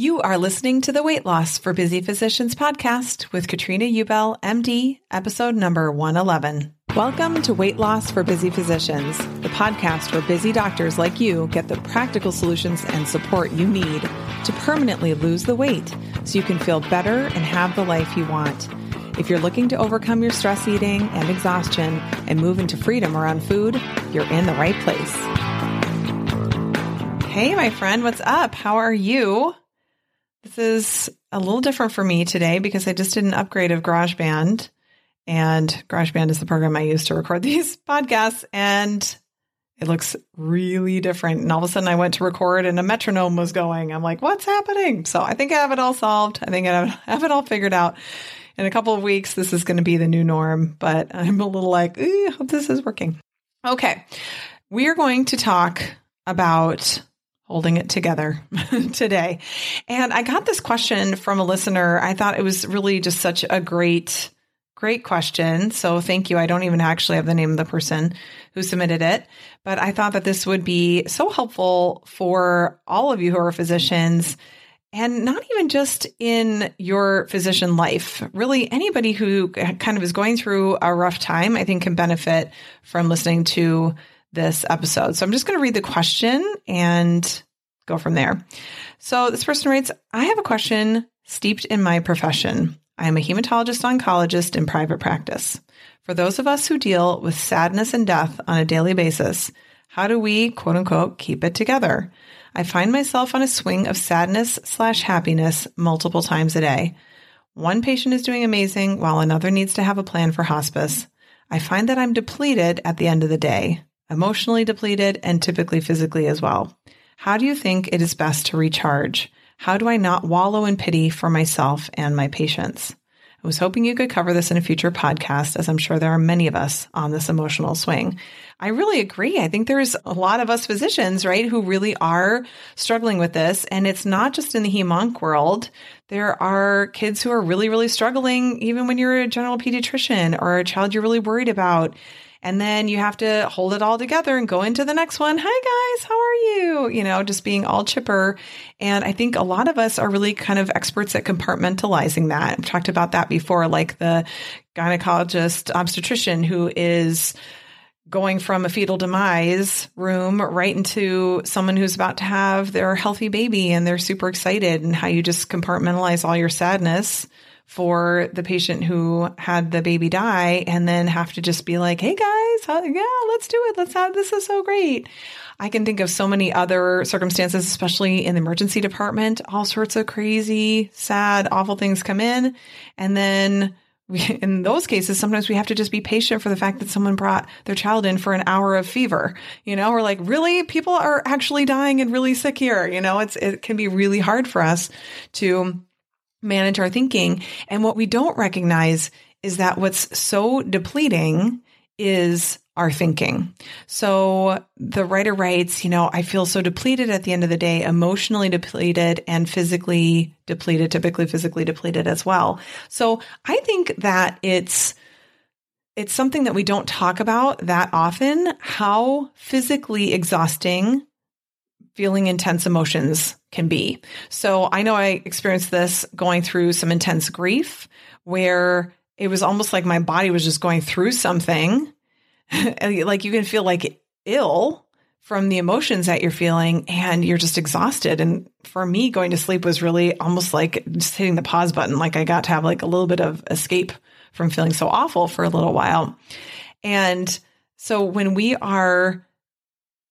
You are listening to the Weight Loss for Busy Physicians podcast with Katrina Ubel, MD, episode number 111. Welcome to Weight Loss for Busy Physicians, the podcast where busy doctors like you get the practical solutions and support you need to permanently lose the weight so you can feel better and have the life you want. If you're looking to overcome your stress eating and exhaustion and move into freedom around food, you're in the right place. Hey, my friend, what's up? How are you? This is a little different for me today because I just did an upgrade of GarageBand. And GarageBand is the program I use to record these podcasts. And it looks really different. And all of a sudden I went to record and a metronome was going. I'm like, what's happening? So I think I have it all solved. I think I have it all figured out. In a couple of weeks, this is going to be the new norm, but I'm a little like, I hope this is working. Okay. We are going to talk about holding it together today. And I got this question from a listener. I thought it was really just such a great, great question. So thank you. I don't even actually have the name of the person who submitted it, but I thought that this would be so helpful for all of you who are physicians and not even just in your physician life. Really, anybody who kind of is going through a rough time, I think can benefit from listening to this episode. So I'm just going to read the question and go from there. So this person writes, I have a question steeped in my profession. I am a hematologist oncologist in private practice. For those of us who deal with sadness and death on a daily basis, how do we, quote unquote, keep it together? I find myself on a swing of sadness slash happiness multiple times a day. One patient is doing amazing while another needs to have a plan for hospice. I find that I'm depleted at the end of the day emotionally depleted, and typically physically as well. How do you think it is best to recharge? How do I not wallow in pity for myself and my patients? I was hoping you could cover this in a future podcast, as I'm sure there are many of us on this emotional swing. I really agree. I think there's a lot of us physicians, right, who really are struggling with this. And it's not just in the hemonc world. There are kids who are really, really struggling, even when you're a general pediatrician or a child you're really worried about. And then you have to hold it all together and go into the next one. Hi guys, how are you? You know, just being all chipper. And I think a lot of us are really kind of experts at compartmentalizing that. I've talked about that before, like the gynecologist obstetrician who is going from a fetal demise room right into someone who's about to have their healthy baby and they're super excited and how you just compartmentalize all your sadness for the patient who had the baby die and then have to just be like, Hey guys, how, yeah, let's do it. Let's have, this is so great. I can think of so many other circumstances, especially in the emergency department, all sorts of crazy, sad, awful things come in. And then we, in those cases, sometimes we have to just be patient for the fact that someone brought their child in for an hour of fever. You know, we're like, really? People are actually dying and really sick here. You know, it's, it can be really hard for us to manage our thinking. And what we don't recognize is that what's so depleting is our thinking. So the writer writes, you know, I feel so depleted at the end of the day, emotionally depleted and physically depleted, typically physically depleted as well. So I think that it's it's something that we don't talk about that often how physically exhausting feeling intense emotions can be. So I know I experienced this going through some intense grief where it was almost like my body was just going through something like you can feel like ill from the emotions that you're feeling and you're just exhausted. And for me, going to sleep was really almost like just hitting the pause button. Like I got to have like a little bit of escape from feeling so awful for a little while. And so when we are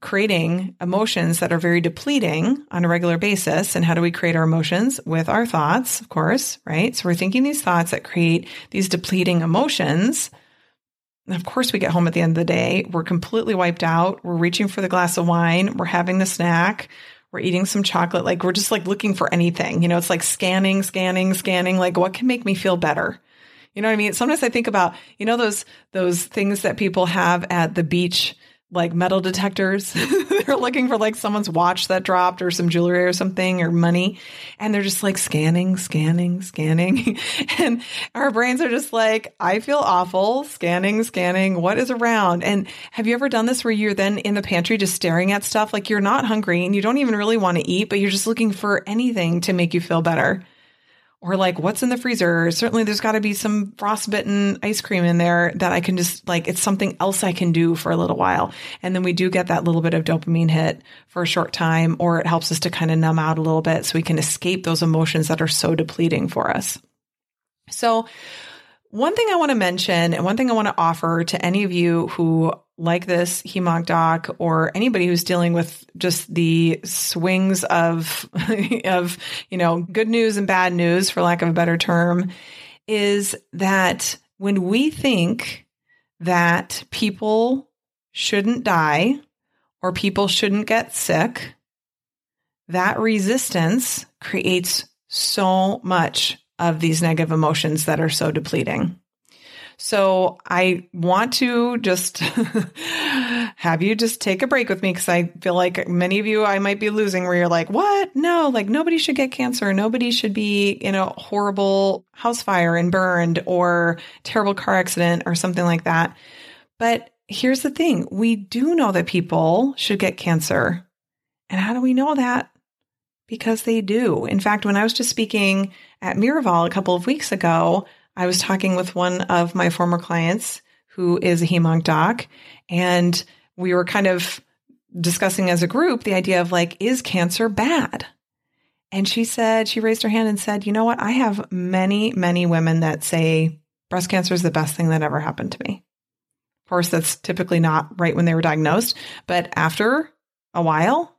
creating emotions that are very depleting on a regular basis, and how do we create our emotions? With our thoughts, of course, right? So we're thinking these thoughts that create these depleting emotions And of course, we get home at the end of the day. We're completely wiped out. We're reaching for the glass of wine. We're having the snack. We're eating some chocolate. Like we're just like looking for anything. You know, it's like scanning, scanning, scanning. Like what can make me feel better? You know what I mean? Sometimes I think about, you know, those, those things that people have at the beach like metal detectors. they're looking for like someone's watch that dropped or some jewelry or something or money. And they're just like scanning, scanning, scanning. and our brains are just like, I feel awful, scanning, scanning. What is around? And have you ever done this where you're then in the pantry just staring at stuff like you're not hungry and you don't even really want to eat, but you're just looking for anything to make you feel better? Or like what's in the freezer. Certainly there's got to be some frostbitten ice cream in there that I can just like, it's something else I can do for a little while. And then we do get that little bit of dopamine hit for a short time, or it helps us to kind of numb out a little bit so we can escape those emotions that are so depleting for us. So one thing I want to mention and one thing I want to offer to any of you who like this HEMONC doc or anybody who's dealing with just the swings of of you know good news and bad news for lack of a better term is that when we think that people shouldn't die or people shouldn't get sick that resistance creates so much of these negative emotions that are so depleting so I want to just have you just take a break with me because I feel like many of you I might be losing where you're like, what? No, like nobody should get cancer. Nobody should be in a horrible house fire and burned or terrible car accident or something like that. But here's the thing we do know that people should get cancer. And how do we know that? Because they do. In fact, when I was just speaking at Miraval a couple of weeks ago, I was talking with one of my former clients who is a HEMONC doc, and we were kind of discussing as a group the idea of like, is cancer bad? And she said, she raised her hand and said, you know what? I have many, many women that say breast cancer is the best thing that ever happened to me. Of course, that's typically not right when they were diagnosed, but after a while,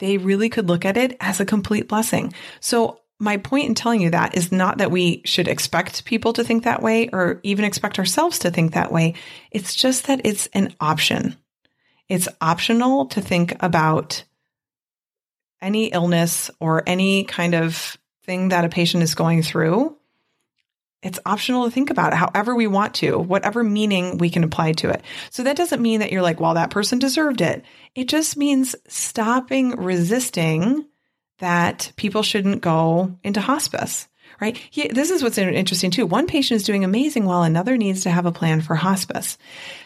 they really could look at it as a complete blessing. So my point in telling you that is not that we should expect people to think that way or even expect ourselves to think that way. It's just that it's an option. It's optional to think about any illness or any kind of thing that a patient is going through. It's optional to think about it however we want to, whatever meaning we can apply to it. So that doesn't mean that you're like, well, that person deserved it. It just means stopping resisting that people shouldn't go into hospice, right? He, this is what's interesting too. One patient is doing amazing while another needs to have a plan for hospice.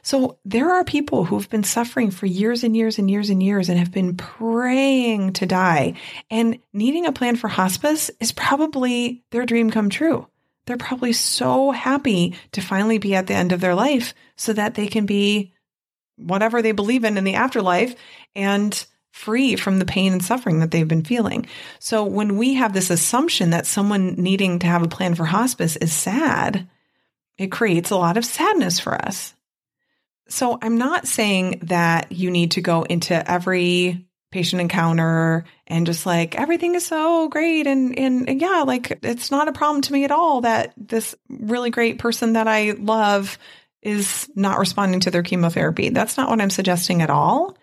So there are people who've been suffering for years and years and years and years and have been praying to die and needing a plan for hospice is probably their dream come true. They're probably so happy to finally be at the end of their life so that they can be whatever they believe in in the afterlife and free from the pain and suffering that they've been feeling. So when we have this assumption that someone needing to have a plan for hospice is sad, it creates a lot of sadness for us. So I'm not saying that you need to go into every patient encounter and just like everything is so great and, and and yeah like it's not a problem to me at all that this really great person that I love is not responding to their chemotherapy. That's not what I'm suggesting at all.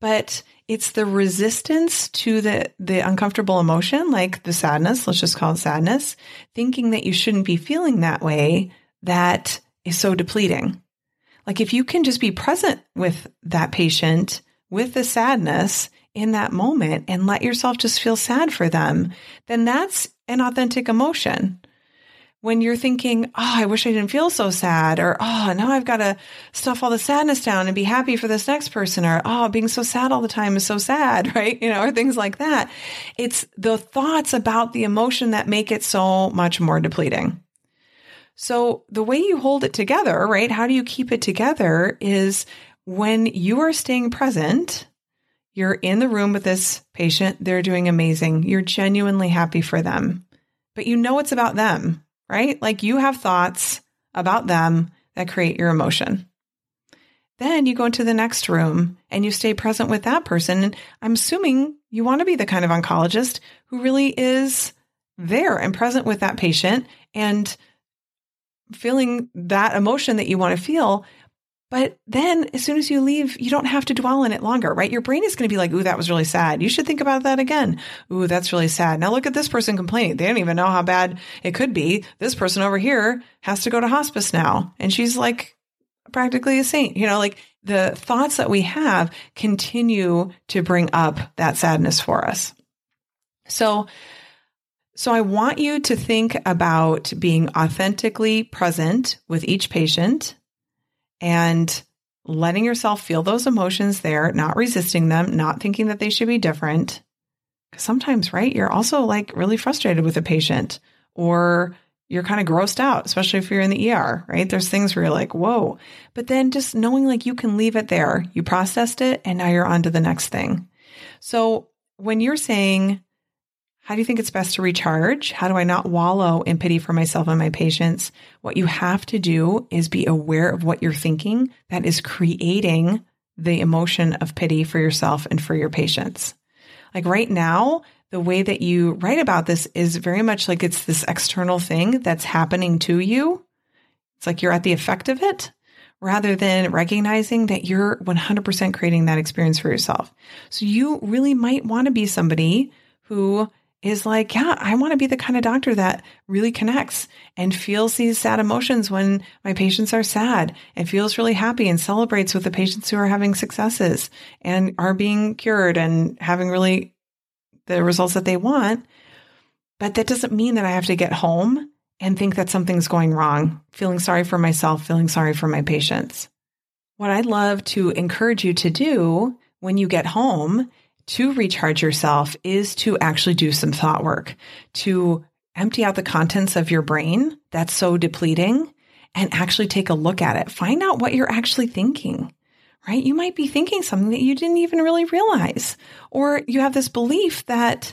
But it's the resistance to the the uncomfortable emotion like the sadness, let's just call it sadness, thinking that you shouldn't be feeling that way that is so depleting. Like if you can just be present with that patient with the sadness in that moment and let yourself just feel sad for them, then that's an authentic emotion. When you're thinking, oh, I wish I didn't feel so sad, or oh, now I've got to stuff all the sadness down and be happy for this next person, or oh, being so sad all the time is so sad, right? You know, or things like that. It's the thoughts about the emotion that make it so much more depleting. So the way you hold it together, right? How do you keep it together is when you are staying present you're in the room with this patient. They're doing amazing. You're genuinely happy for them, but you know it's about them, right? Like you have thoughts about them that create your emotion. Then you go into the next room and you stay present with that person. And I'm assuming you want to be the kind of oncologist who really is there and present with that patient and feeling that emotion that you want to feel, but then as soon as you leave, you don't have to dwell in it longer, right? Your brain is going to be like, ooh, that was really sad. You should think about that again. Ooh, that's really sad. Now look at this person complaining. They don't even know how bad it could be. This person over here has to go to hospice now. And she's like practically a saint. You know, like the thoughts that we have continue to bring up that sadness for us. So, so I want you to think about being authentically present with each patient and letting yourself feel those emotions there, not resisting them, not thinking that they should be different. Sometimes, right, you're also like really frustrated with a patient or you're kind of grossed out, especially if you're in the ER, right? There's things where you're like, whoa. But then just knowing like you can leave it there, you processed it, and now you're on to the next thing. So when you're saying, how do you think it's best to recharge? How do I not wallow in pity for myself and my patients? What you have to do is be aware of what you're thinking that is creating the emotion of pity for yourself and for your patients. Like right now, the way that you write about this is very much like it's this external thing that's happening to you. It's like you're at the effect of it rather than recognizing that you're 100% creating that experience for yourself. So you really might want to be somebody who is like, yeah, I want to be the kind of doctor that really connects and feels these sad emotions when my patients are sad and feels really happy and celebrates with the patients who are having successes and are being cured and having really the results that they want. But that doesn't mean that I have to get home and think that something's going wrong, feeling sorry for myself, feeling sorry for my patients. What I'd love to encourage you to do when you get home to recharge yourself is to actually do some thought work, to empty out the contents of your brain that's so depleting and actually take a look at it. Find out what you're actually thinking, right? You might be thinking something that you didn't even really realize, or you have this belief that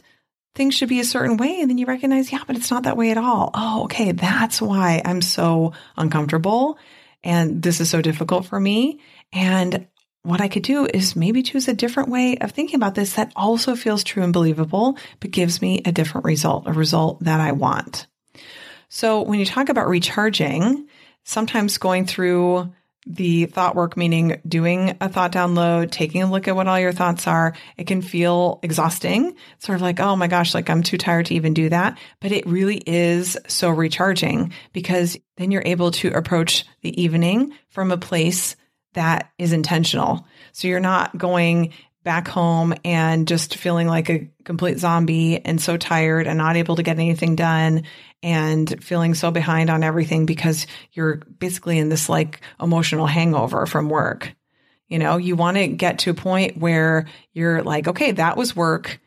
things should be a certain way. And then you recognize, yeah, but it's not that way at all. Oh, okay. That's why I'm so uncomfortable. And this is so difficult for me. And what I could do is maybe choose a different way of thinking about this that also feels true and believable, but gives me a different result, a result that I want. So when you talk about recharging, sometimes going through the thought work, meaning doing a thought download, taking a look at what all your thoughts are, it can feel exhausting. Sort of like, oh my gosh, like I'm too tired to even do that. But it really is so recharging because then you're able to approach the evening from a place that is intentional. So you're not going back home and just feeling like a complete zombie and so tired and not able to get anything done and feeling so behind on everything because you're basically in this like emotional hangover from work. You know, you want to get to a point where you're like, okay, that was work.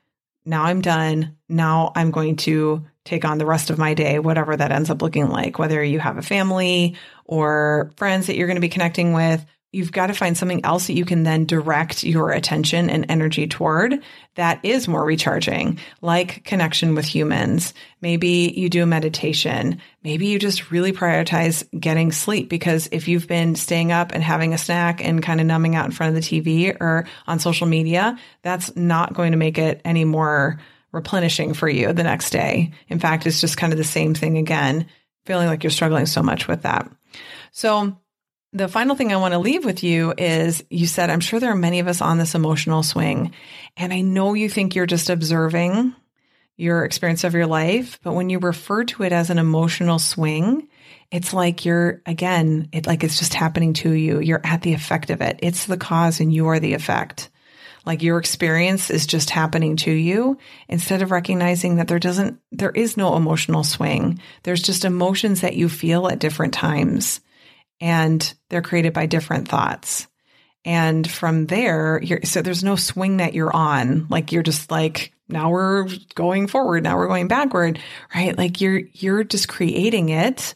Now I'm done. Now I'm going to take on the rest of my day, whatever that ends up looking like, whether you have a family or friends that you're going to be connecting with, you've got to find something else that you can then direct your attention and energy toward that is more recharging, like connection with humans. Maybe you do a meditation. Maybe you just really prioritize getting sleep because if you've been staying up and having a snack and kind of numbing out in front of the TV or on social media, that's not going to make it any more replenishing for you the next day. In fact, it's just kind of the same thing again, feeling like you're struggling so much with that. So the final thing I want to leave with you is you said, I'm sure there are many of us on this emotional swing. And I know you think you're just observing your experience of your life, but when you refer to it as an emotional swing, it's like you're again, it like it's just happening to you. You're at the effect of it. It's the cause and you are the effect. Like your experience is just happening to you instead of recognizing that there doesn't, there is no emotional swing. There's just emotions that you feel at different times and they're created by different thoughts. And from there, so there's no swing that you're on. Like you're just like, now we're going forward. Now we're going backward, right? Like you're, you're just creating it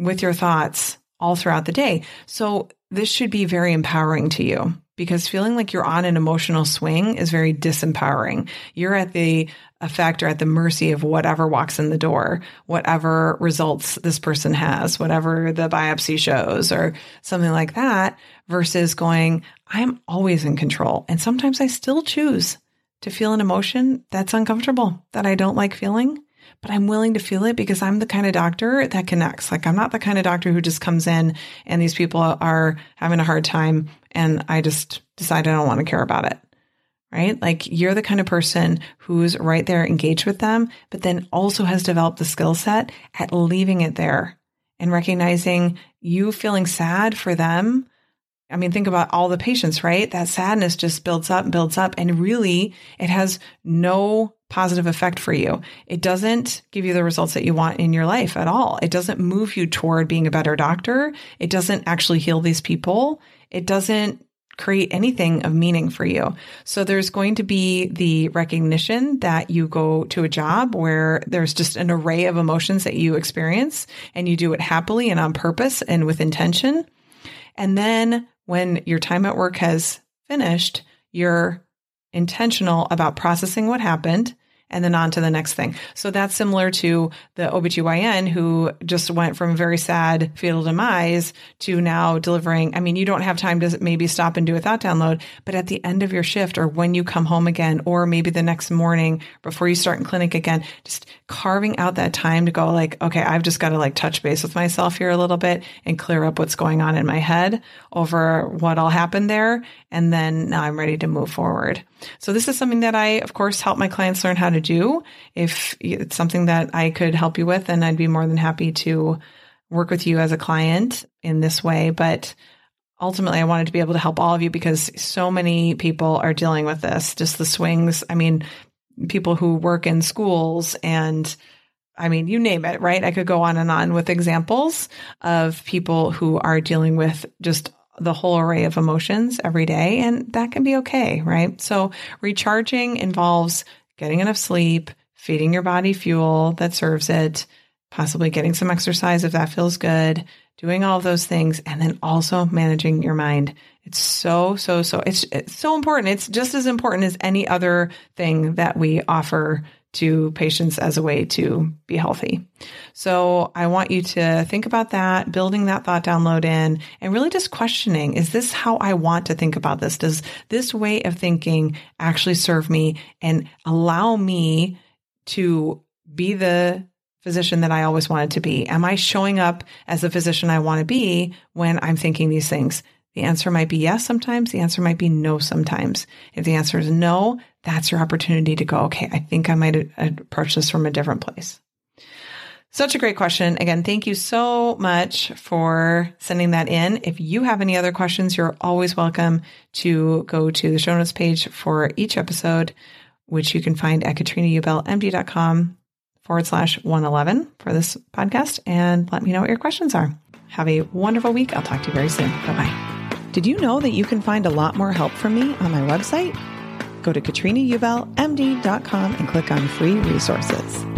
with your thoughts all throughout the day. So this should be very empowering to you because feeling like you're on an emotional swing is very disempowering. You're at the effect or at the mercy of whatever walks in the door, whatever results this person has, whatever the biopsy shows or something like that versus going, I'm always in control. And sometimes I still choose to feel an emotion that's uncomfortable that I don't like feeling but I'm willing to feel it because I'm the kind of doctor that connects. Like I'm not the kind of doctor who just comes in and these people are having a hard time and I just decide I don't want to care about it. Right? Like you're the kind of person who's right there engaged with them, but then also has developed the skill set at leaving it there and recognizing you feeling sad for them. I mean, think about all the patients, right? That sadness just builds up and builds up. And really, it has no positive effect for you. It doesn't give you the results that you want in your life at all. It doesn't move you toward being a better doctor. It doesn't actually heal these people. It doesn't create anything of meaning for you. So there's going to be the recognition that you go to a job where there's just an array of emotions that you experience and you do it happily and on purpose and with intention. And then when your time at work has finished, you're intentional about processing what happened and then on to the next thing. So that's similar to the OBGYN who just went from very sad fetal demise to now delivering. I mean, you don't have time to maybe stop and do a thought download, but at the end of your shift or when you come home again, or maybe the next morning before you start in clinic again, just carving out that time to go like, okay, I've just got to like touch base with myself here a little bit and clear up what's going on in my head over what all happened there. And then now I'm ready to move forward. So this is something that I, of course, help my clients learn how to do. If it's something that I could help you with, then I'd be more than happy to work with you as a client in this way. But ultimately, I wanted to be able to help all of you because so many people are dealing with this, just the swings. I mean, people who work in schools and I mean, you name it, right? I could go on and on with examples of people who are dealing with just the whole array of emotions every day, and that can be okay, right? So, recharging involves getting enough sleep, feeding your body fuel that serves it, possibly getting some exercise if that feels good, doing all those things, and then also managing your mind. It's so, so, so, it's, it's so important. It's just as important as any other thing that we offer to patients as a way to be healthy. So I want you to think about that, building that thought download in and really just questioning, is this how I want to think about this? Does this way of thinking actually serve me and allow me to be the physician that I always wanted to be? Am I showing up as the physician I want to be when I'm thinking these things? The answer might be yes sometimes. The answer might be no sometimes. If the answer is no, that's your opportunity to go, okay, I think I might approach this from a different place. Such a great question. Again, thank you so much for sending that in. If you have any other questions, you're always welcome to go to the show notes page for each episode, which you can find at katrinaubelmd.com forward slash 111 for this podcast and let me know what your questions are. Have a wonderful week. I'll talk to you very soon. Bye bye. Did you know that you can find a lot more help from me on my website? Go to katrinaubelmd.com and click on free resources.